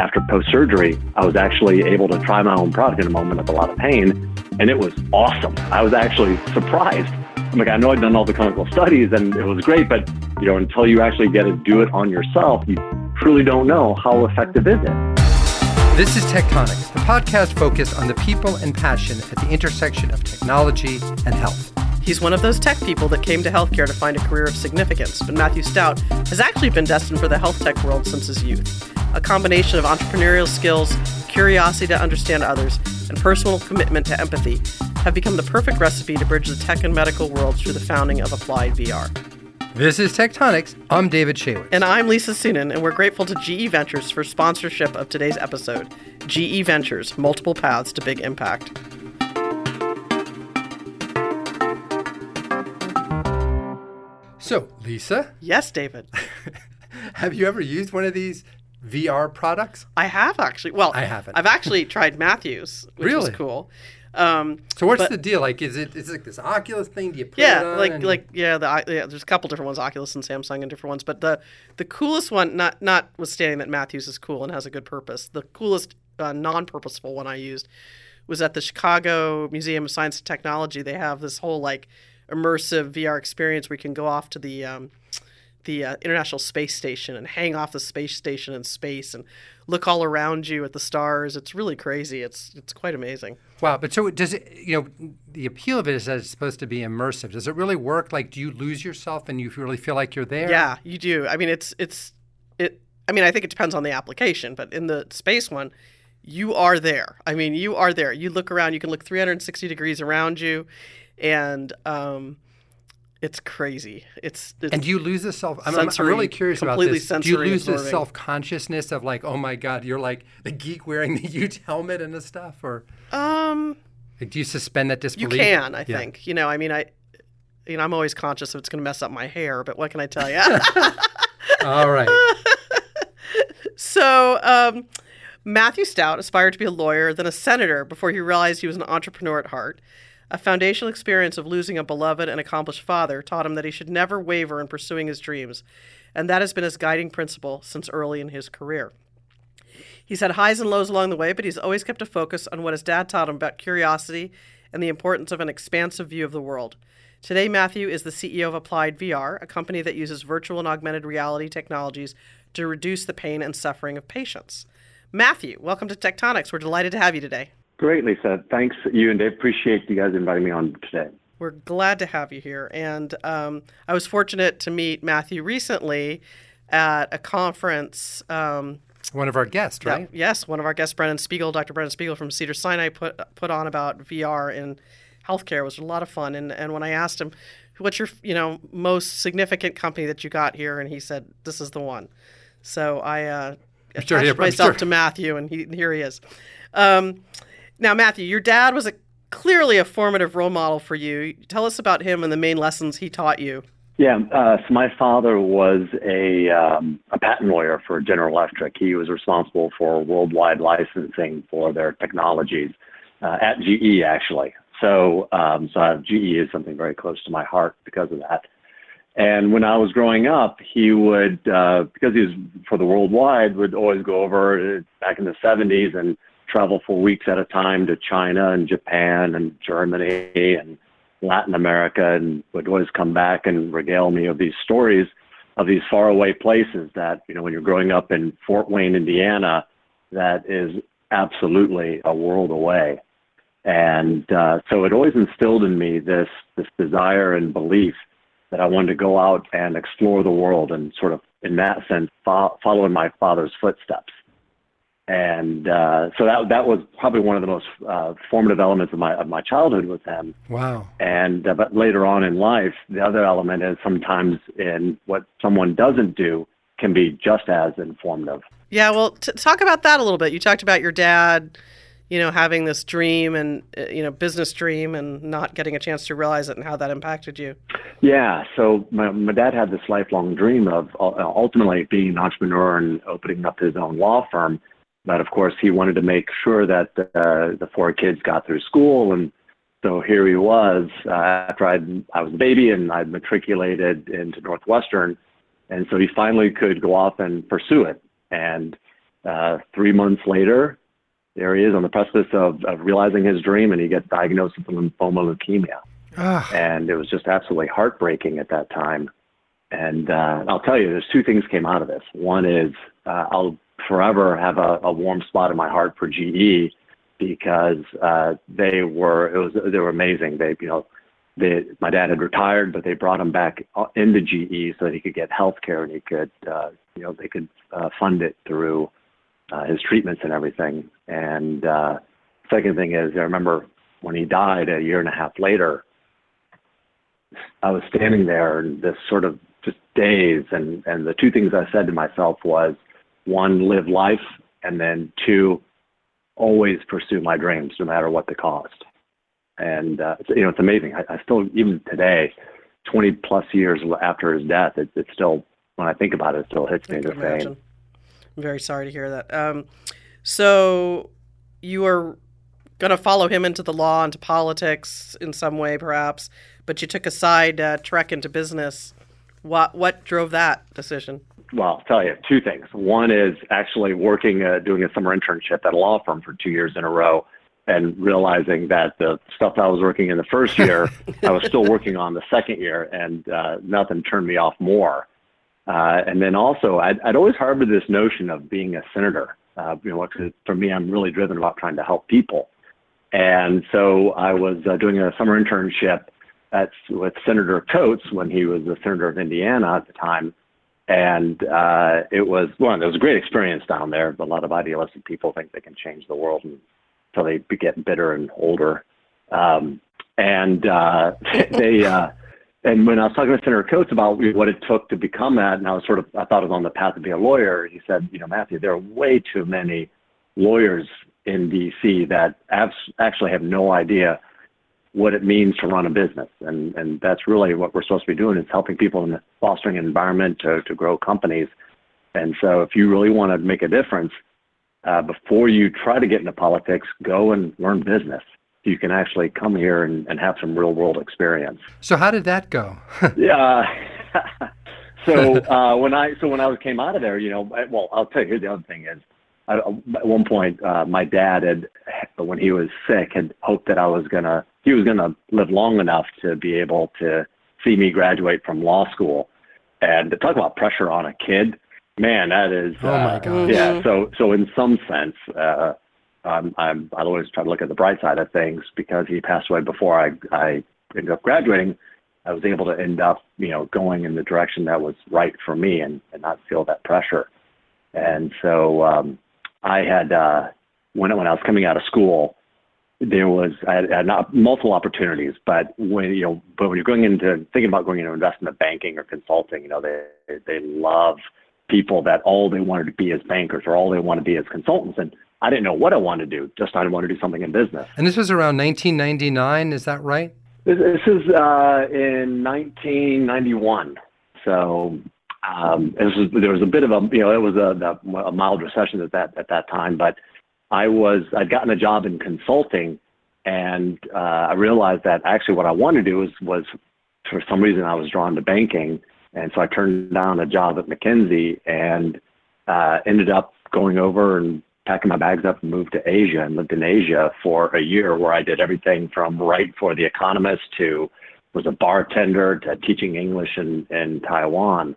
after post surgery, I was actually able to try my own product in a moment of a lot of pain, and it was awesome. I was actually surprised. I'm like, I know I'd done all the clinical studies and it was great, but you know, until you actually get to do it on yourself, you truly don't know how effective is it. This is Tech Tonics, the podcast focused on the people and passion at the intersection of technology and health. He's one of those tech people that came to healthcare to find a career of significance, but Matthew Stoudt has actually been destined for the health tech world since his youth. A combination of entrepreneurial skills, curiosity to understand others, and personal commitment to empathy have become the perfect recipe to bridge the tech and medical worlds through the founding of Applied VR. This is Tech Tonics. I'm David Shaywitz. And I'm Lisa Suennen, and we're grateful to GE Ventures for sponsorship of today's episode. GE Ventures, multiple paths to big impact. So, Lisa? Yes, David. have you ever used one of these VR products? I have actually. Well, I haven't. I've actually tried Matthews, which really? was cool. Um, so what's but, the deal? Like, is it is it like this Oculus thing? Do you put yeah, it on? like and... like yeah, the yeah, there's a couple different ones, Oculus and Samsung, and different ones. But the the coolest one, not notwithstanding that Matthews is cool and has a good purpose, the coolest uh, non-purposeful one I used was at the Chicago Museum of Science and Technology. They have this whole like immersive VR experience where you can go off to the um, the uh, International Space Station and hang off the space station in space and look all around you at the stars. It's really crazy. It's it's quite amazing. Wow, but so does it? You know, the appeal of it is that it's supposed to be immersive. Does it really work? Like, do you lose yourself and you really feel like you're there? Yeah, you do. I mean, it's it's it. I mean, I think it depends on the application, but in the space one, you are there. I mean, you are there. You look around. You can look 360 degrees around you, and um, it's crazy. It's, it's and do you lose the self? I'm, I'm really curious about this. Do you lose the self consciousness of like, oh my god, you're like the geek wearing the huge helmet and the stuff, or um, like, do you suspend that disbelief? You can, I yeah. think. You know, I mean, I, you know, I'm always conscious of it's going to mess up my hair, but what can I tell you? All right. so, um, Matthew Stoudt aspired to be a lawyer, then a senator before he realized he was an entrepreneur at heart. A foundational experience of losing a beloved and accomplished father taught him that he should never waver in pursuing his dreams, and that has been his guiding principle since early in his career. He's had highs and lows along the way, but he's always kept a focus on what his dad taught him about curiosity and the importance of an expansive view of the world. Today, Matthew is the CEO of Applied VR, a company that uses virtual and augmented reality technologies to reduce the pain and suffering of patients. Matthew, welcome to Tech Tonics. We're delighted to have you today. Great, Lisa. Thanks, you and Dave. Appreciate you guys inviting me on today. We're glad to have you here. And um, I was fortunate to meet Matthew recently at a conference. Um, one of our guests, right? Yeah, yes, one of our guests, Brennan Spiegel, Dr. Brennan Spiegel from Cedar Sinai, put put on about VR in healthcare. It was a lot of fun. And and when I asked him, "What's your you know most significant company that you got here?" and he said, "This is the one." So I uh, attached sure, myself sure. to Matthew, and he, here he is. Um, now, Matthew, your dad was a, clearly a formative role model for you. Tell us about him and the main lessons he taught you. Yeah, uh, so my father was a um, a patent lawyer for General Electric. He was responsible for worldwide licensing for their technologies uh, at GE, actually. So, um, so have, GE is something very close to my heart because of that. And when I was growing up, he would, uh, because he was for the worldwide, would always go over uh, back in the 70s and travel for weeks at a time to China and Japan and Germany and Latin America and would always come back and regale me of these stories of these faraway places that, you know, when you're growing up in Fort Wayne, Indiana, that is absolutely a world away. And uh, so it always instilled in me this this desire and belief that I wanted to go out and explore the world and sort of, in that sense, fo- follow in my father's footsteps and uh, so that that was probably one of the most uh, formative elements of my of my childhood with them. Wow! And uh, but later on in life, the other element is sometimes in what someone doesn't do can be just as informative. Yeah, well, t- talk about that a little bit. You talked about your dad, you know, having this dream and uh, you know business dream and not getting a chance to realize it and how that impacted you. Yeah, so my, my dad had this lifelong dream of uh, ultimately being an entrepreneur and opening up his own law firm but of course, he wanted to make sure that uh, the four kids got through school. And so here he was uh, after I'd, I was a baby and I'd matriculated into Northwestern. And so he finally could go off and pursue it. And uh, three months later, there he is on the precipice of, of realizing his dream, and he gets diagnosed with lymphoma leukemia. And it was just absolutely heartbreaking at that time. And uh, I'll tell you, there's two things came out of this. One is uh, I'll forever have a, a warm spot in my heart for GE because uh, they were it was they were amazing. They you know they, my dad had retired, but they brought him back uh, into GE so that he could get health care and he could uh, you know they could uh, fund it through uh, his treatments and everything. And uh, second thing is, I remember when he died a year and a half later, I was standing there and this sort of just days, and and the two things I said to myself was, one, live life, and then two, always pursue my dreams no matter what the cost. And uh, you know, it's amazing. I, I still, even today, 20 plus years after his death, it, it still, when I think about it, it still hits me the same. I'm very sorry to hear that. Um, so you are going to follow him into the law, into politics in some way, perhaps, but you took a side uh, trek into business. What what drove that decision? Well, I'll tell you two things. One is actually working, uh, doing a summer internship at a law firm for two years in a row, and realizing that the stuff I was working in the first year, I was still working on the second year, and uh, nothing turned me off more. Uh, and then also, I'd, I'd always harbored this notion of being a senator. Uh, you know, for me, I'm really driven about trying to help people. And so I was uh, doing a summer internship at, with Senator Coats when he was the senator of Indiana at the time. And uh, it was one, it was a great experience down there. A lot of idealistic people think they can change the world until they get bitter and older. Um, and uh, they, uh, and when I was talking to Senator Coats about what it took to become that, and I was sort of, I thought I was on the path to be a lawyer. He said, you know, Matthew, there are way too many lawyers in D.C. that actually have no idea what it means to run a business, and and that's really what we're supposed to be doing is helping people in fostering an environment to to grow companies. And so, if you really want to make a difference, uh, before you try to get into politics, go and learn business you can actually come here and, and have some real world experience. So how did that go? yeah. so uh, when I so when I came out of there, you know, well, I'll tell you. The other thing is, I, at one point, uh, my dad had, when he was sick, had hoped that I was gonna he was gonna live long enough to be able to see me graduate from law school. And to talk about pressure on a kid, man, that is. Oh my uh, god. Yeah. So so in some sense. Uh, um, I'm, I always try to look at the bright side of things because he passed away before I, I ended up graduating. I was able to end up, you know, going in the direction that was right for me and, and not feel that pressure. And so um, I had, uh, when, when I was coming out of school, there was I had, I had not, multiple opportunities, but when you know, but when you're going into thinking about going into investment banking or consulting, you know, they they love people that all they wanted to be as bankers or all they want to be as consultants. And I didn't know what I wanted to do. Just I wanted to do something in business. And this was around 1999. Is that right? This, this is uh, in 1991. So um, was, there was a bit of a you know it was a, a mild recession at that at that time, but I was I'd gotten a job in consulting, and uh, I realized that actually what I wanted to do was was for some reason I was drawn to banking, and so I turned down a job at McKinsey and uh, ended up going over and packing my bags up and moved to Asia and lived in Asia for a year where I did everything from write for The Economist to was a bartender to teaching English in, in Taiwan.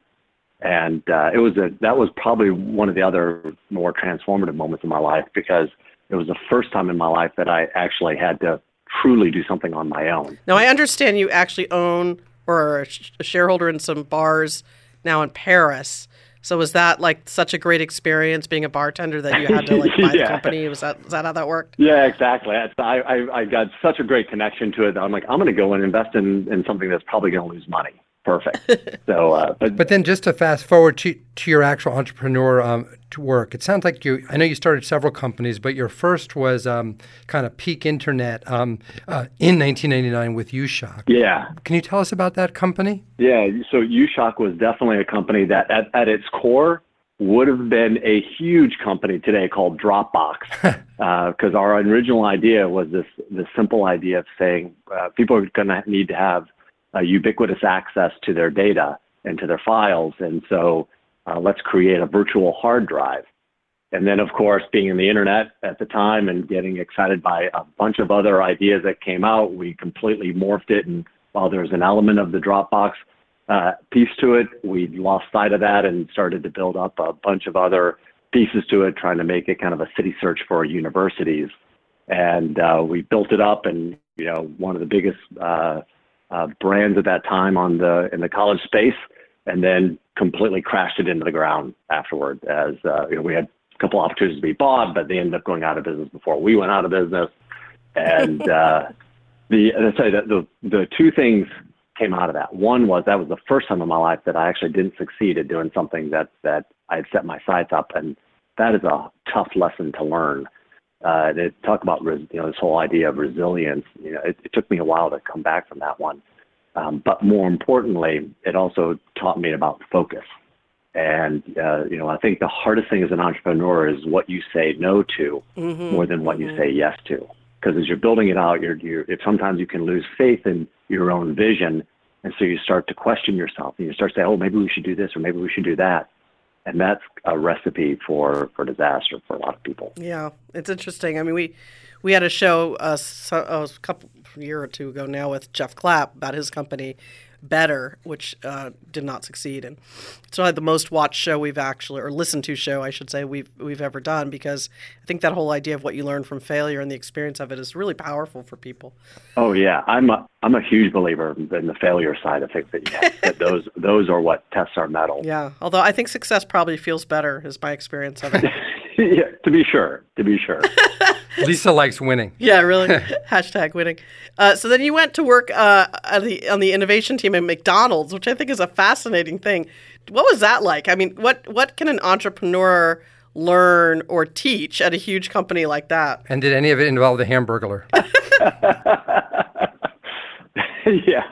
And uh, it was a that was probably one of the other more transformative moments in my life because it was the first time in my life that I actually had to truly do something on my own. Now I understand you actually own or are a shareholder in some bars now in Paris. So was that like such a great experience being a bartender that you had to like buy yeah. the company? Was that was that how that worked? Yeah, exactly. I, I I got such a great connection to it. That I'm like, I'm going to go and invest in in something that's probably going to lose money perfect. so, uh, but but then just to fast forward to to your actual entrepreneur um, work, it sounds like you. I know you started several companies, but your first was um, kind of peak internet um, uh, in 1999 with UShock. Yeah. Can you tell us about that company? Yeah. So UShock was definitely a company that, at, at its core, would have been a huge company today called Dropbox, because uh, our original idea was this this simple idea of saying uh, people are going to need to have ubiquitous access to their data and to their files. And so uh, let's create a virtual hard drive. And then, of course, being in the internet at the time and getting excited by a bunch of other ideas that came out, we completely morphed it. And while there's an element of the Dropbox uh, piece to it, we lost sight of that and started to build up a bunch of other pieces to it, trying to make it kind of a city search for universities. And uh, we built it up, and you know, one of the biggest uh, brands at that time on the in the college space, and then completely crashed it into the ground afterward. As uh, you know, we had a couple opportunities to be bought, but they ended up going out of business before we went out of business. And uh, the I say that the the two things came out of that. One was that was the first time in my life that I actually didn't succeed at doing something that that I had set my sights up, and that is a tough lesson to learn. Uh, to talk about you know this whole idea of resilience, you know, it, it took me a while to come back from that one. Um, but more importantly, it also taught me about focus. And uh, you know, I think the hardest thing as an entrepreneur is what you say no to mm-hmm. more than what mm-hmm. you say yes to. Because as you're building it out, you're, you're if sometimes you can lose faith in your own vision, and so you start to question yourself, and you start to say, "Oh, maybe we should do this, or maybe we should do that." And that's a recipe for for disaster for a lot of people. Yeah, it's interesting. I mean, we we had a show uh, so, a couple year or two ago now with Jeff Clapp about his company Better, which uh, did not succeed, and it's probably the most watched show we've actually or listened to show I should say we've we've ever done because I think that whole idea of what you learn from failure and the experience of it is really powerful for people. Oh yeah, I'm a I'm a huge believer in the failure side of things that, you know, that those those are what tests our mettle. Yeah, although I think success probably feels better is my experience of it. yeah, to be sure, to be sure. Lisa likes winning. Yeah, really. Hashtag winning. Uh, so then you went to work uh, the, on the innovation team at McDonald's, which I think is a fascinating thing. What was that like? I mean, what what can an entrepreneur learn or teach at a huge company like that? And did any of it involve the Hamburglar? yeah.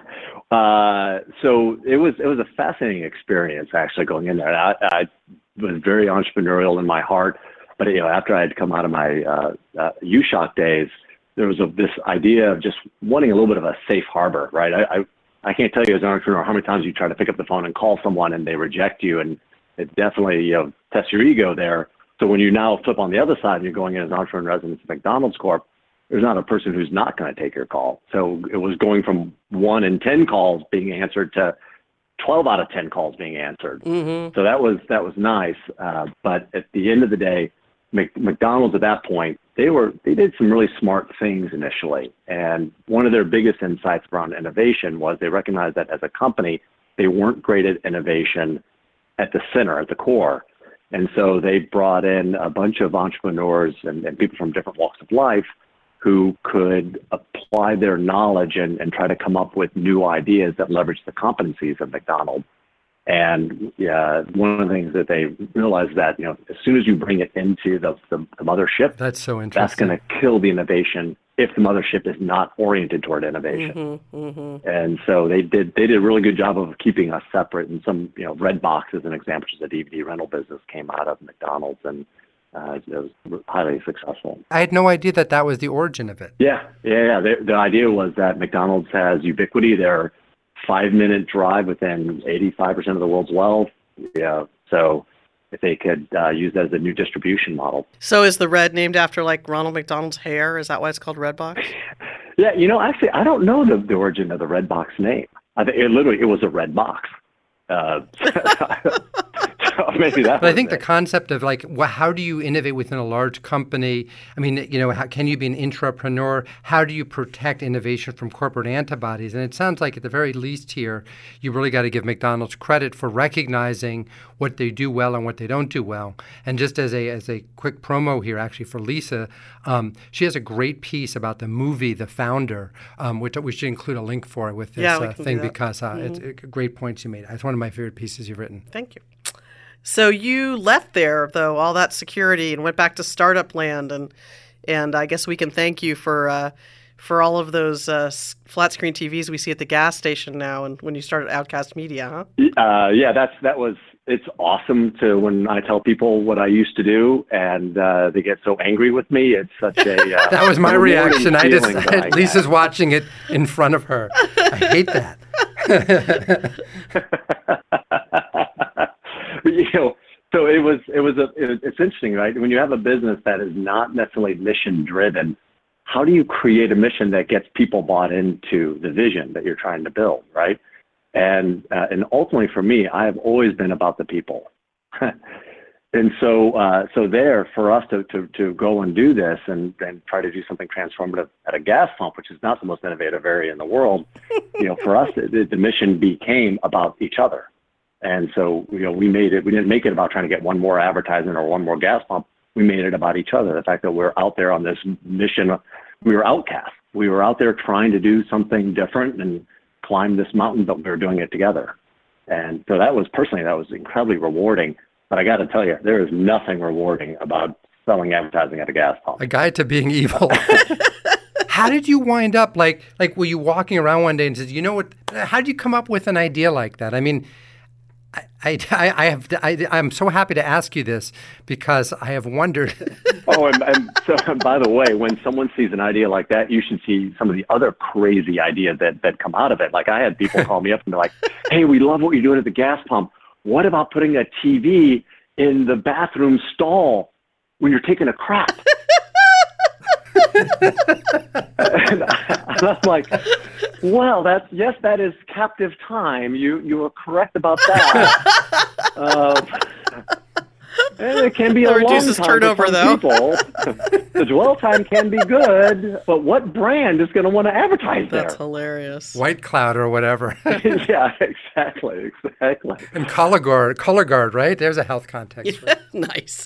Uh, so it was it was a fascinating experience actually going in there. I, I was very entrepreneurial in my heart. But you know, after I had come out of my uh, uh, USHOC days, there was a, this idea of just wanting a little bit of a safe harbor, right? I, I I can't tell you as an entrepreneur how many times you try to pick up the phone and call someone and they reject you, and it definitely you know tests your ego there. So when you now flip on the other side and you're going in as an entrepreneur in residence at McDonald's Corp, there's not a person who's not going to take your call. So it was going from one in ten calls being answered to 12 out of 10 calls being answered. Mm-hmm. So that was that was nice. Uh, but at the end of the day, McDonald's at that point, they were they did some really smart things initially, and one of their biggest insights around innovation was they recognized that as a company, they weren't great at innovation at the center, at the core, and so they brought in a bunch of entrepreneurs and, and people from different walks of life who could apply their knowledge and, and try to come up with new ideas that leverage the competencies of McDonald's and yeah, one of the things that they realize that you know, as soon as you bring it into the the, the mothership, that's so interesting. That's going to kill the innovation if the mothership is not oriented toward innovation. Mm-hmm, mm-hmm. And so they did they did a really good job of keeping us separate. And some you know, Redbox as an example, which is a DVD rental business, came out of McDonald's and. Uh, it was highly successful. I had no idea that that was the origin of it. Yeah, yeah, yeah. The, the idea was that McDonald's has ubiquity. They're five minute drive within 85% of the world's wealth. Yeah. So if they could uh, use that as a new distribution model. So is the red named after like Ronald McDonald's hair? Is that why it's called Redbox? yeah. You know, actually, I don't know the, the origin of the Redbox name. I think it literally, it was a red box. Uh, maybe that. But I think it. the concept of like, well, how do you innovate within a large company? I mean, you know, how, can you be an intrapreneur? How do you protect innovation from corporate antibodies? And it sounds like at the very least here, you really got to give McDonald's credit for recognizing what they do well and what they don't do well. And just as a as a quick promo here, actually for Lisa, um, she has a great piece about the movie The Founder, um, which we should include a link for with this yeah, uh, thing because uh, mm-hmm. it's great points you made. It's one of my favorite pieces you've written. Thank you. So you left there though, all that security, and went back to startup land, and and I guess we can thank you for. Uh, for all of those uh, flat screen TVs we see at the gas station now, and when you started Outcast Media, huh? Uh, yeah, that's that was it's awesome to when I tell people what I used to do and uh, they get so angry with me. It's such a uh, that was my reaction. I just I Lisa's watching it in front of her. I hate that. you know, so it was it was a it's interesting, right? When you have a business that is not necessarily mission driven, how do you create a mission that gets people bought into the vision that you're trying to build, right? And uh, and ultimately for me, I have always been about the people. and so uh, so there for us to, to to go and do this and and try to do something transformative at a gas pump, which is not the most innovative area in the world, you know, for us the, the mission became about each other. And so you know we made it. We didn't make it about trying to get one more advertisement or one more gas pump. We made it about each other. The fact that we're out there on this mission, we were outcasts. We were out there trying to do something different and climb this mountain, but we were doing it together. And so that was personally that was incredibly rewarding but I got to tell you, there is nothing rewarding about selling advertising at a gas pump. A guide to being evil. how did you wind up like like were you walking around one day and said, you know what? How did you come up with an idea like that? I mean, I, I, I have I, I'm so happy to ask you this because I have wondered. oh, and, and so and by the way, when someone sees an idea like that, you should see some of the other crazy ideas that that come out of it. Like I had people call me up and be like, "Hey, we love what you're doing at the gas pump. What about putting a TV in the bathroom stall when you're taking a crap? and I'm like, well, that's yes, that is captive time. You you are correct about that. uh, it can be a long time turnover, for though. people. the dwell time can be good, but what brand is going to want to advertise there? That's hilarious. White Cloud or whatever. yeah, exactly, exactly. And Cologuard, Color Guard, right? There's a health context. Yeah, nice.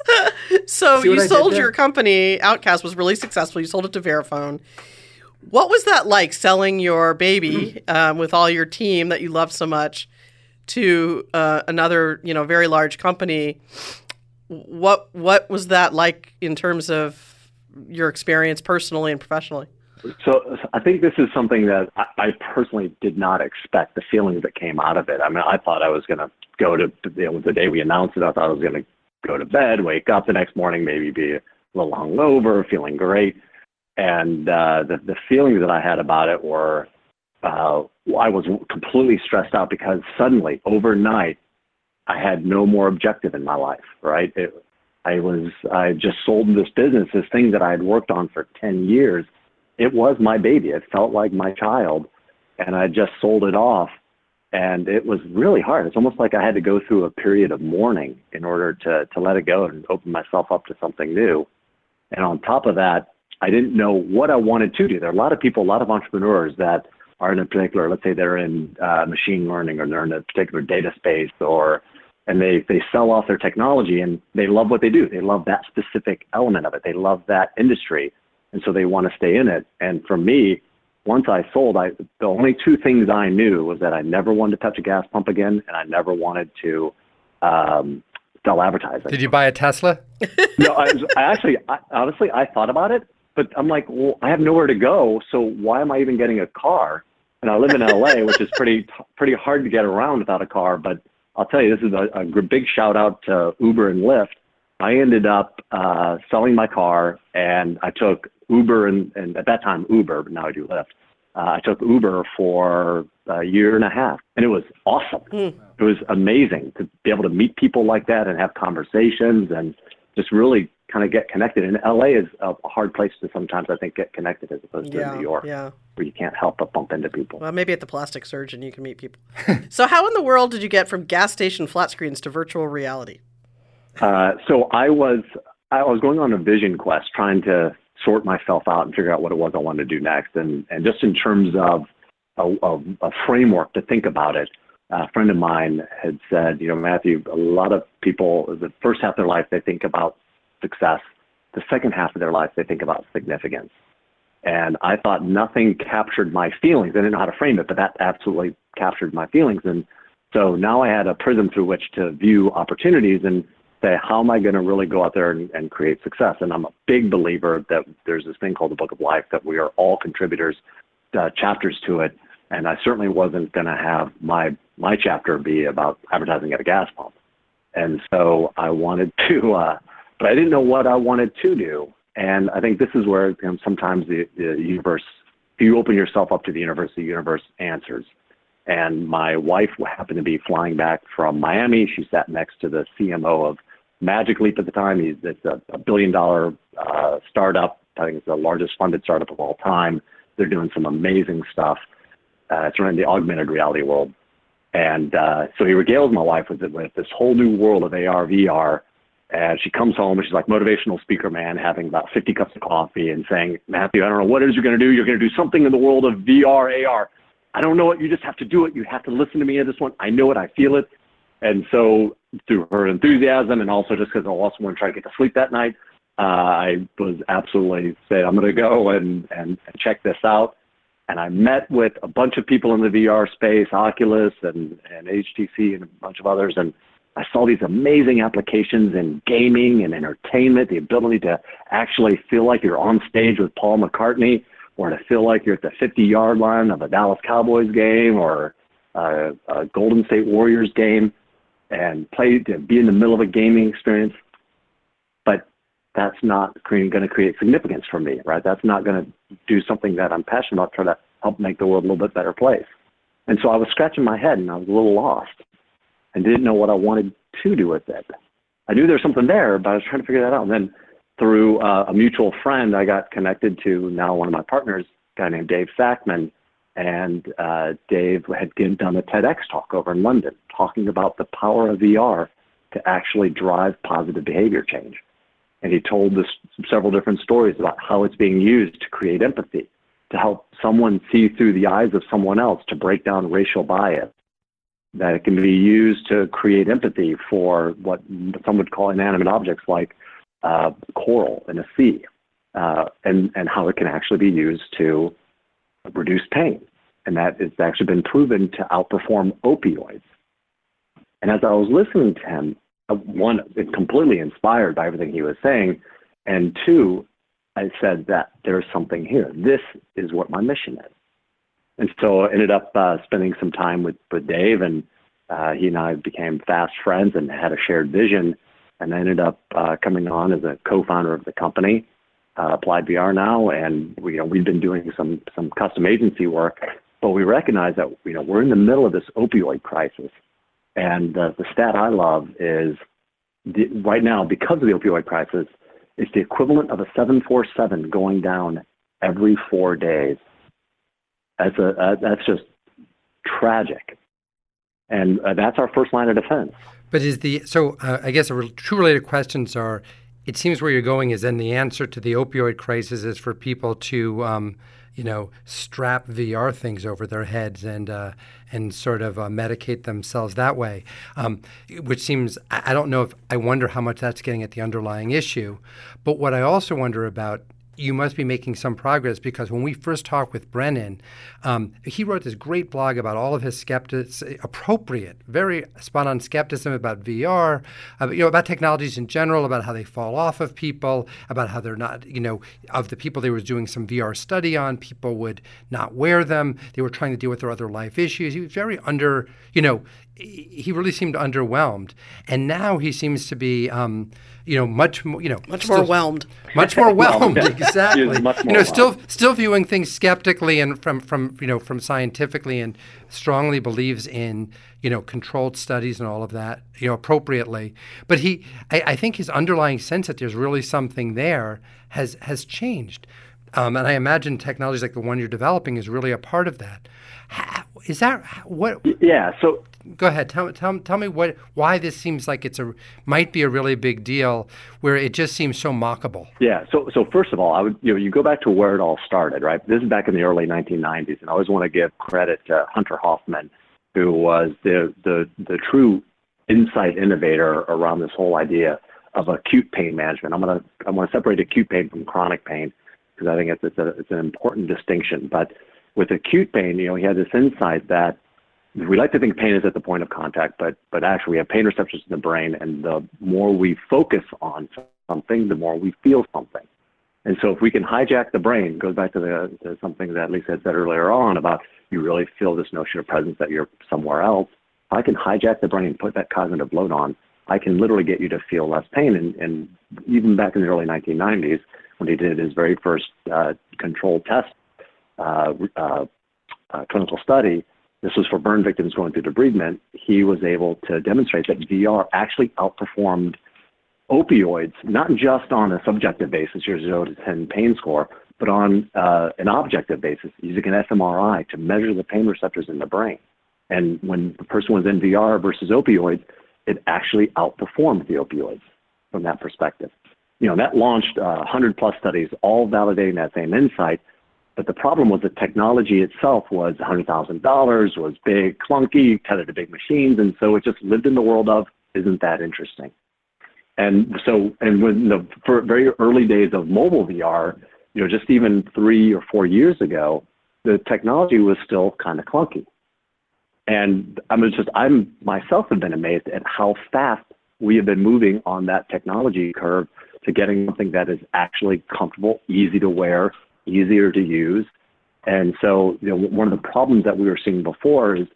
so you sold your company. Outcast was really successful. You sold it to Verifone. What was that like selling your baby um, with all your team that you loved so much to uh, another, you know, very large company? What what was that like in terms of your experience personally and professionally? So I think this is something that I, personally did not expect. The feelings that came out of it. I mean, I thought I was going to go to you know, the day we announced it. I thought I was going to go to bed, wake up the next morning, maybe be a little hungover, feeling great. And uh, the the feelings that I had about it were uh, I was completely stressed out because suddenly overnight I had no more objective in my life, right? It, I was, I just sold this business, this thing that I had worked on for 10 years. It was my baby. It felt like my child. And I just sold it off. And it was really hard. It's almost like I had to go through a period of mourning in order to, to let it go and open myself up to something new. And on top of that, I didn't know what I wanted to do. There are a lot of people, a lot of entrepreneurs that are in a particular, let's say they're in uh, machine learning or they're in a particular data space or and they they sell off their technology and they love what they do. They love that specific element of it. They love that industry, and so they want to stay in it. And for me, once I sold, I the only two things I knew was that I never wanted to touch a gas pump again, and I never wanted to um, sell advertising. Did you buy a Tesla? no, I, I actually, I, honestly, I thought about it, but I'm like, well, I have nowhere to go, so why am I even getting a car? And I live in LA, which is pretty pretty hard to get around without a car, but I'll tell you, this is a, a big shout out to Uber and Lyft. I ended up uh, selling my car, and I took Uber and, and at that time Uber, but now I do Lyft. Uh, I took Uber for a year and a half, and it was awesome. Mm. It was amazing to be able to meet people like that and have conversations and just really kind of get connected. And LA is a hard place to sometimes, I think, get connected as opposed to yeah, New York, yeah. where you can't help but bump into people. Well, maybe at the plastic surgeon you can meet people. so, how in the world did you get from gas station flat screens to virtual reality? Uh, so I was I was going on a vision quest, trying to sort myself out and figure out what it was I wanted to do next, and and just in terms of a, a, a framework to think about it. A friend of mine had said, you know, Matthew, a lot of people, the first half of their life, they think about success. The second half of their life, they think about significance. And I thought nothing captured my feelings. I didn't know how to frame it, but that absolutely captured my feelings. And so now I had a prism through which to view opportunities and say, how am I going to really go out there and, and create success? And I'm a big believer that there's this thing called the Book of Life, that we are all contributors, uh, chapters to it. And I certainly wasn't going to have my my chapter be about advertising at a gas pump. And so I wanted to uh, but I didn't know what I wanted to do. And I think this is where you know, sometimes the, the universe, if you open yourself up to the universe, the universe answers. And my wife happened to be flying back from Miami. She sat next to the CMO of Magic Leap at the time. He's it's a, a billion dollar uh, startup. I think it's the largest funded startup of all time. They're doing some amazing stuff. Uh, it's running the augmented reality world. And uh, so he regales my wife with, with this whole new world of AR, VR. And she comes home and she's like motivational speaker man, having about 50 cups of coffee and saying, Matthew, I don't know what it is you're going to do. You're going to do something in the world of VR, AR. I don't know it. You just have to do it. You have to listen to me in this one. I know it. I feel it. And so through her enthusiasm and also just because I also want to try to get to sleep that night, uh, I was absolutely said, I'm going to go and, and, check this out and I met with a bunch of people in the VR space, Oculus and, and HTC and a bunch of others, and I saw these amazing applications in gaming and entertainment, the ability to actually feel like you're on stage with Paul McCartney, or to feel like you're at the 50 yard line of a Dallas Cowboys game or a, a Golden State Warriors game, and play to be in the middle of a gaming experience. But that's not going to create significance for me, right? That's not going to do something that I'm passionate about, try to help make the world a little bit better place. And so I was scratching my head and I was a little lost and didn't know what I wanted to do with it. I knew there was something there, but I was trying to figure that out. And then through uh, a mutual friend, I got connected to now one of my partners, a guy named Dave Sackman. And uh, Dave had done a TEDx talk over in London talking about the power of VR to actually drive positive behavior change. And he told us several different stories about how it's being used to create empathy, to help someone see through the eyes of someone else, to break down racial bias. That it can be used to create empathy for what some would call inanimate objects like uh, coral in a sea, uh, and, and how it can actually be used to reduce pain. And that has actually been proven to outperform opioids. And as I was listening to him, one, completely inspired by everything he was saying, and two, I said that there's something here. This is what my mission is. And so I ended up uh, spending some time with, with Dave, and uh, he and I became fast friends and had a shared vision. And I ended up uh, coming on as a co-founder of the company, uh, Applied VR now, and we, you know we've been doing some some custom agency work, but we recognize that you know we're in the middle of this opioid crisis, and the, stat I love is the, right now, because of the opioid crisis, it's the equivalent of a 747 going down every four days. That's, a, that's just tragic. And uh, that's our first line of defense. But is the so uh, I guess two related questions are it seems where you're going is then the answer to the opioid crisis is for people to um, you know, strap VR things over their heads and uh, and sort of uh, medicate themselves that way, um, which seems I don't know if I wonder how much that's getting at the underlying issue, but what I also wonder about you must be making some progress because when we first talked with Brennan, um, he wrote this great blog about all of his skeptics, appropriate, very spot on skepticism about VR, uh, you know, about technologies in general, about how they fall off of people, about how they're not, you know, of the people they were doing some VR study on, people would not wear them. They were trying to deal with their other life issues. He was very under, you know, he really seemed underwhelmed, and now he seems to be, um, you know, much more, you know, much still, more whelmed, much more whelmed, exactly. More you know, whelmed. still still viewing things skeptically and from from you know from scientifically, and strongly believes in you know controlled studies and all of that, you know, appropriately. But he, I, I think his underlying sense that there's really something there has has changed. Um, and I imagine technologies like the one you're developing is really a part of that. Is that what? Yeah. So go ahead. Tell, tell, tell me what why this seems like it's a might be a really big deal where it just seems so mockable. Yeah. So so first of all, I would you know you go back to where it all started, right? This is back in the early 1990s, and I always want to give credit to Hunter Hoffman, who was the the the true insight innovator around this whole idea of acute pain management. I'm gonna I'm gonna separate acute pain from chronic pain because I think it's it's, a, it's an important distinction, but with acute pain, you know, he had this insight that we like to think pain is at the point of contact, but but actually we have pain receptors in the brain, and the more we focus on something, the more we feel something. And so if we can hijack the brain, goes back to the to something that Lisa had said earlier on about you really feel this notion of presence that you're somewhere else. I can hijack the brain, and put that cognitive load on, I can literally get you to feel less pain. And, and even back in the early 1990s, when he did his very first uh, controlled test uh, uh, uh, clinical study, this was for burn victims going through debridement, he was able to demonstrate that VR actually outperformed opioids, not just on a subjective basis, your zero to 10 pain score, but on uh, an objective basis, using an fMRI to measure the pain receptors in the brain. And when the person was in VR versus opioids, it actually outperformed the opioids from that perspective. You know, that launched uh, 100 plus studies, all validating that same insight. But the problem was the technology itself was $100,000, was big, clunky, tethered to big machines, and so it just lived in the world of, isn't that interesting? And so, and when the very early days of mobile VR, you know, just even three or four years ago, the technology was still kind of clunky. And I'm just, I'm myself have been amazed at how fast we have been moving on that technology curve to getting something that is actually comfortable, easy to wear, easier to use. And so, you know, one of the problems that we were seeing before is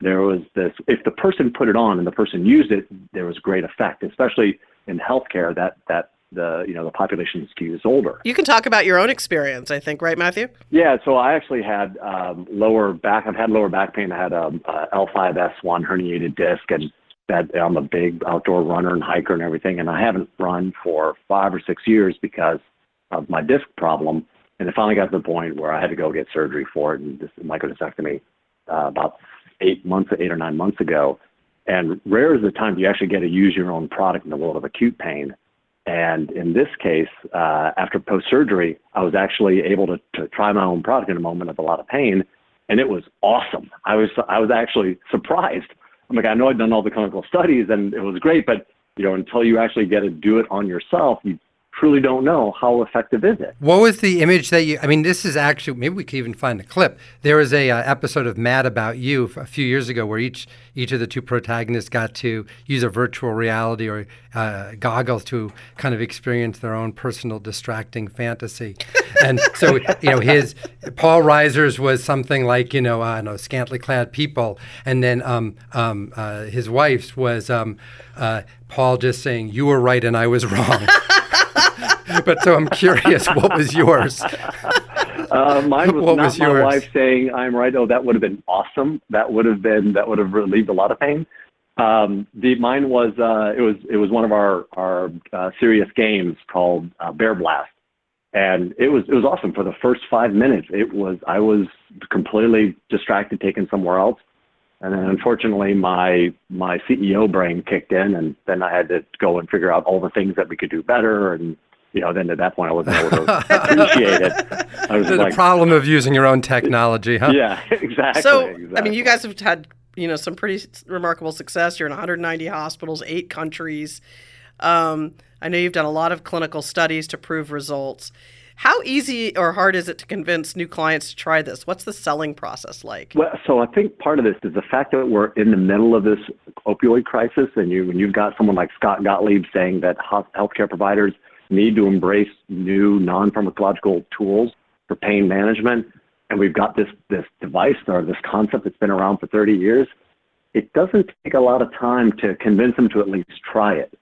there was this, if the person put it on and the person used it, there was great effect, especially in healthcare that, that the you know the population skews older. You can talk about your own experience, I think, right, Matthew? Yeah, so I actually had um, lower back. I've had lower back pain. I had a, a L5S1 herniated disc, and that I'm a big outdoor runner and hiker and everything, and I haven't run for five or six years because of my disc problem. And it finally got to the point where I had to go get surgery for it and this microdiscectomy uh, about eight months, eight or nine months ago. And rare is the time you actually get to use your own product in the world of acute pain. And in this case, uh, after post surgery, I was actually able to, to try my own product in a moment of a lot of pain, and it was awesome. I was I was actually surprised. I'm like, I know I've done all the clinical studies, and it was great, but you know, until you actually get to do it on yourself, you truly don't know how effective is it. What was the image that you? I mean, this is actually maybe we could even find the clip. There was a uh, episode of Mad About You a few years ago where each each of the two protagonists got to use a virtual reality or uh, goggles to kind of experience their own personal distracting fantasy. and so you know, his Paul Reiser's was something like you know, I don't know, scantily clad people, and then um, um, uh, his wife's was um, uh, Paul just saying, "You were right and I was wrong." but so I'm curious, what was yours? Uh, mine was what not was my yours? wife saying, "I'm right." Oh, that would have been awesome. That would have been that would have relieved a lot of pain. Um, the mine was uh, it was it was one of our our uh, serious games called uh, Bear Blast, and it was it was awesome. For the first five minutes, it was I was completely distracted, taken somewhere else, and then unfortunately my my CEO brain kicked in, and then I had to go and figure out all the things that we could do better and you know, then at that point I wasn't able to appreciate it. I was the like, problem of using your own technology, huh? Yeah, exactly. So, exactly. I mean, you guys have had you know some pretty remarkable success. You're in 190 hospitals, eight countries. Um, I know you've done a lot of clinical studies to prove results. How easy or hard is it to convince new clients to try this? What's the selling process like? Well, so I think part of this is the fact that we're in the middle of this opioid crisis, and you when you've got someone like Scott Gottlieb saying that healthcare providers need to embrace new non-pharmacological tools for pain management, and we've got this this device or this concept that's been around for 30 years, it doesn't take a lot of time to convince them to at least try it.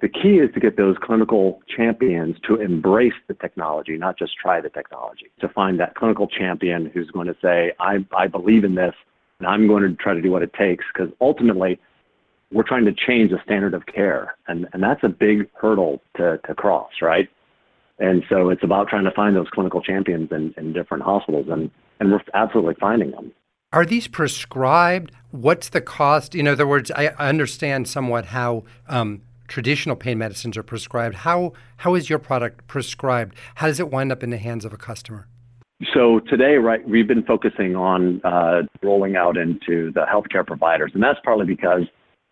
The key is to get those clinical champions to embrace the technology, not just try the technology. To find that clinical champion who's going to say, I, I believe in this and I'm going to try to do what it takes because ultimately we're trying to change the standard of care. And, and that's a big hurdle to, to cross, right? And so it's about trying to find those clinical champions in, in different hospitals, and, and we're absolutely finding them. Are these prescribed? What's the cost? In other words, I understand somewhat how um, traditional pain medicines are prescribed. How, how is your product prescribed? How does it wind up in the hands of a customer? So today, right, we've been focusing on uh, rolling out into the healthcare providers, and that's partly because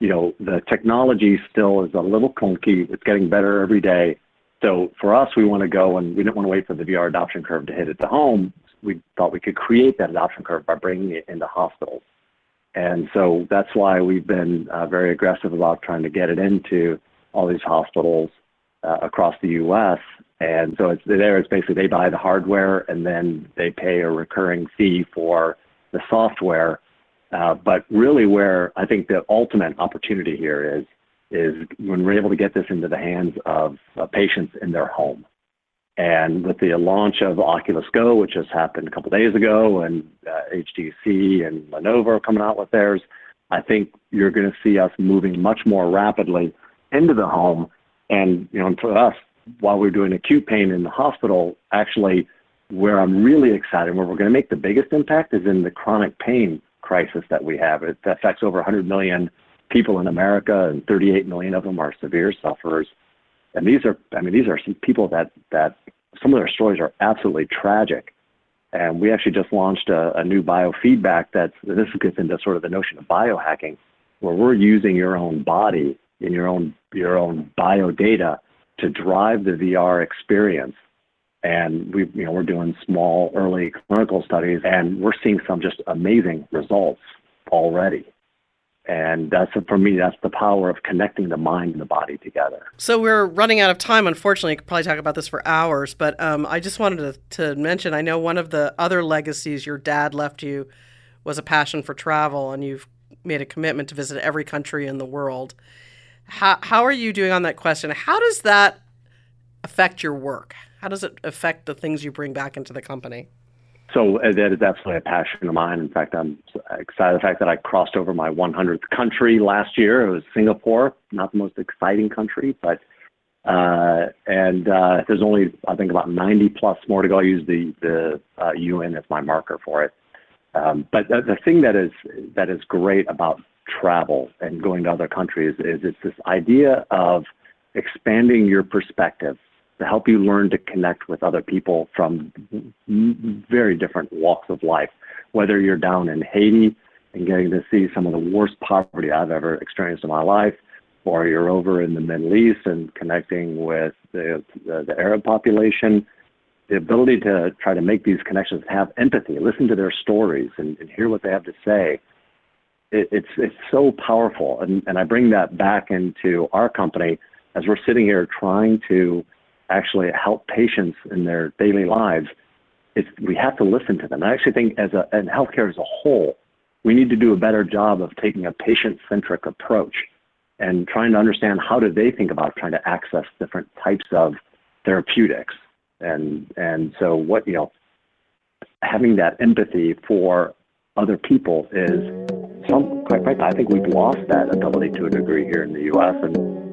you know, the technology still is a little clunky. It's getting better every day. So for us, we want to go and we didn't want to wait for the VR adoption curve to hit at the home. We thought we could create that adoption curve by bringing it into hospitals. And so that's why we've been uh, very aggressive about trying to get it into all these hospitals uh, across the U.S. And so it's there. It's basically they buy the hardware and then they pay a recurring fee for the software but really, where I think the ultimate opportunity here is is when we're able to get this into the hands of uh, patients in their home. And with the launch of Oculus Go, which just happened a couple days ago, and uh, HTC and Lenovo coming out with theirs, I think you're going to see us moving much more rapidly into the home And you know, for us, while we're doing acute pain in the hospital, actually, where I'm really excited, where we're going to make the biggest impact, is in the chronic pain crisis that we have. It affects over 100 million people in America, and 38 million of them are severe sufferers. And these are, I mean, these are some people that that some of their stories are absolutely tragic. And we actually just launched a, a new biofeedback that's this gets into sort of the notion of biohacking, where we're using your own body in your own your own bio data to drive the VR experience. And we, you know, we're doing small early clinical studies, and we're seeing some just amazing results already. And that's for me, that's the power of connecting the mind and the body together. So we're running out of time. Unfortunately, I could probably talk about this for hours, but um, I just wanted to, to mention. I know one of the other legacies your dad left you was a passion for travel, and you've made a commitment to visit every country in the world. How how are you doing on that question? How does that affect your work? How does it affect the things you bring back into the company? So uh, that is absolutely a passion of mine. In fact, I'm excited the fact that I crossed over my 100th country last year. It was Singapore, not the most exciting country, but uh, and uh, there's only I think about 90 plus more to go. I use the the uh, UN as my marker for it. Um, but the, the thing that is that is great about travel and going to other countries is it's this idea of expanding your perspective to help you learn to connect with other people from very different walks of life. Whether you're down in Haiti and getting to see some of the worst poverty I've ever experienced in my life, or you're over in the Middle East and connecting with the, the, the Arab population, the ability to try to make these connections, have empathy, listen to their stories, and, and hear what they have to say. It, it's it's so powerful, and, and I bring that back into our company as we're sitting here trying to actually help patients in their daily lives, it's, we have to listen to them. I actually think as a, in healthcare as a whole, we need to do a better job of taking a patient-centric approach and trying to understand how do they think about trying to access different types of therapeutics. And, and so what, you know, having that empathy for other people is some, quite frankly, I think we've lost that ability to a degree here in the U.S. And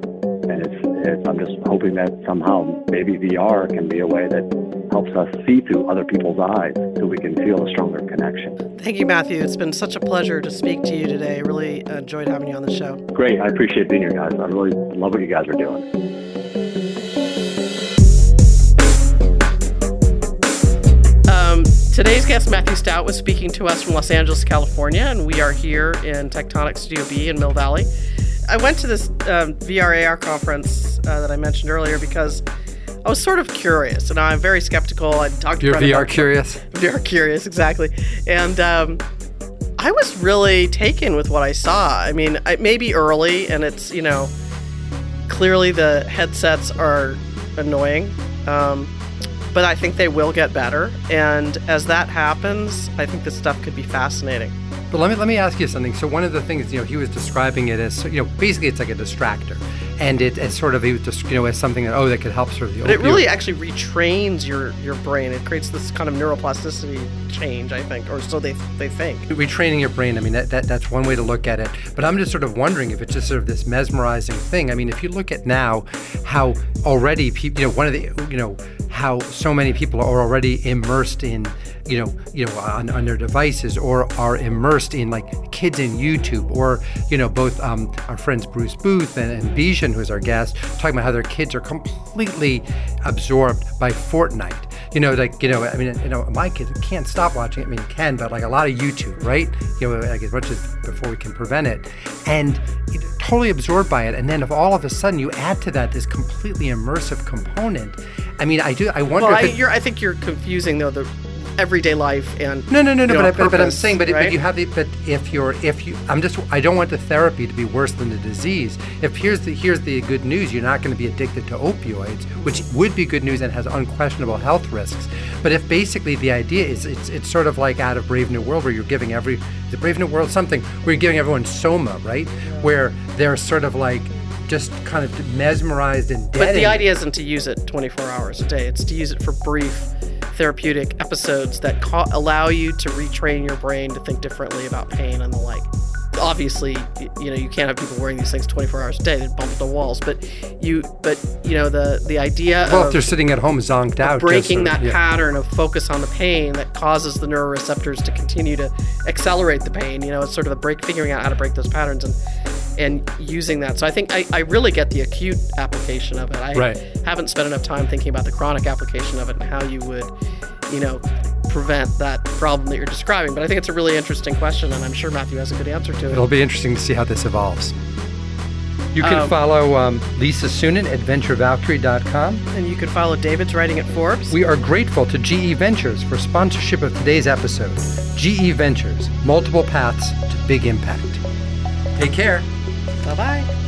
and it's, it's, I'm just hoping that somehow maybe VR can be a way that helps us see through other people's eyes so we can feel a stronger connection. Thank you, Matthew. It's been such a pleasure to speak to you today. Really enjoyed having you on the show. Great. I appreciate being here, guys. I really love what you guys are doing. Um, today's guest, Matthew Stoudt, was speaking to us from Los Angeles, California, and we are here in Tech Tonics Studio B in Mill Valley. I went to this um, VRAR conference uh, that I mentioned earlier because I was sort of curious, and I'm very skeptical. I talked to You're VR curious. VR curious, exactly. And um, I was really taken with what I saw. I mean, it may be early, and it's you know, clearly the headsets are annoying. Um, but I think they will get better. And as that happens, I think this stuff could be fascinating. But let me let me ask you something. So one of the things you know he was describing it as you know basically it's like a distractor, and it as sort of he was just you know as something that oh that could help sort of the. But it really actually retrains your your brain. It creates this kind of neuroplasticity change, I think, or so they they think. Retraining your brain. I mean that, that that's one way to look at it. But I'm just sort of wondering if it's just sort of this mesmerizing thing. I mean, if you look at now how already people you know one of the you know how so many people are already immersed in you know, you know, on, on their devices or are immersed in like kids in YouTube or, you know, both um, our friends Bruce Booth and, and Bijan, who's our guest, talking about how their kids are completely absorbed by Fortnite. You know, like, you know, I mean, you know, my kids can't stop watching it. I mean, can, but like a lot of YouTube, right? You know, like as much as before we can prevent it. And totally absorbed by it. And then if all of a sudden you add to that this completely immersive component, I mean, I do, I wonder well, if I, I think you're confusing though the everyday life and no no no no know, but, I, but, but, I'm saying but, right? but you have the but if you're if you I'm just I don't want the therapy to be worse than the disease if here's the here's the good news you're not going to be addicted to opioids which would be good news and has unquestionable health risks but if basically the idea is it's it's sort of like out of Brave New World where you're giving every the Brave New World something where you're giving everyone soma right where they're sort of like just kind of mesmerized and dead. But the idea isn't to use it 24 hours a day. It's to use it for brief therapeutic episodes that ca- allow you to retrain your brain to think differently about pain and the like. obviously, you know, you can't have people wearing these things 24 hours a day. They bump the walls. But you, but you know, the the idea Well, of if they're sitting at home zonked out, breaking that yeah. pattern of focus on the pain that causes the neuroreceptors to continue to accelerate the pain. You know, it's sort of a break, figuring out how to break those patterns and and using that. So I think I, I really get the acute application of it. I Right. haven't spent enough time thinking about the chronic application of it and how you would, you know, prevent that problem that you're describing. But I think it's a really interesting question, and I'm sure Matthew has a good answer to it. It'll be interesting to see how this evolves. You can Um, follow um, Lisa Suennen at venturevalkyrie.com. And you can follow David's writing at Forbes. We are grateful to GE Ventures for sponsorship of today's episode. GE Ventures, multiple paths to big impact. Take care. Bye bye.